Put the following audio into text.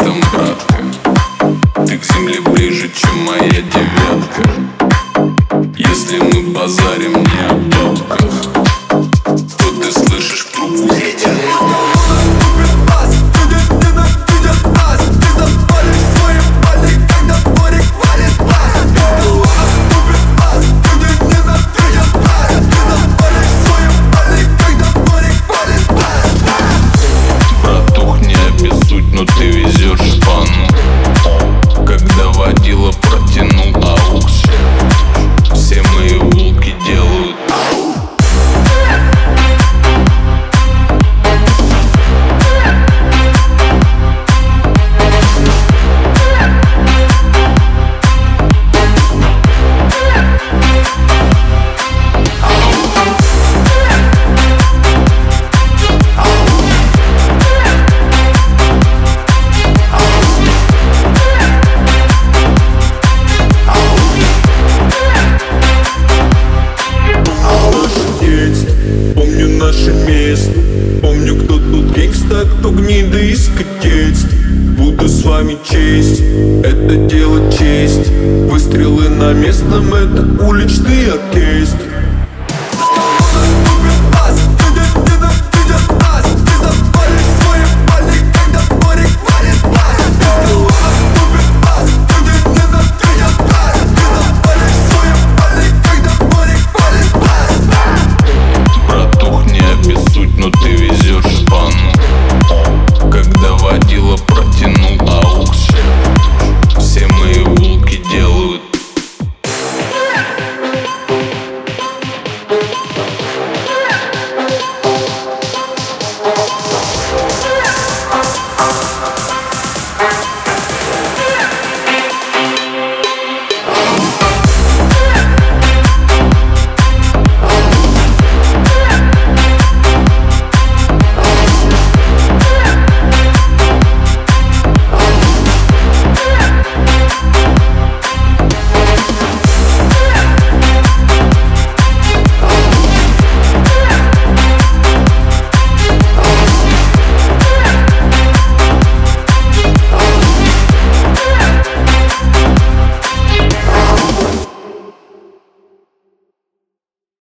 фактам, братка. Ты к земле ближе, чем моя девятка. Если мы базарим место Помню, кто тут гангста, кто гнида из кадетства Буду с вами честь, это дело честь. Выстрелы на местном, это уличный оркестр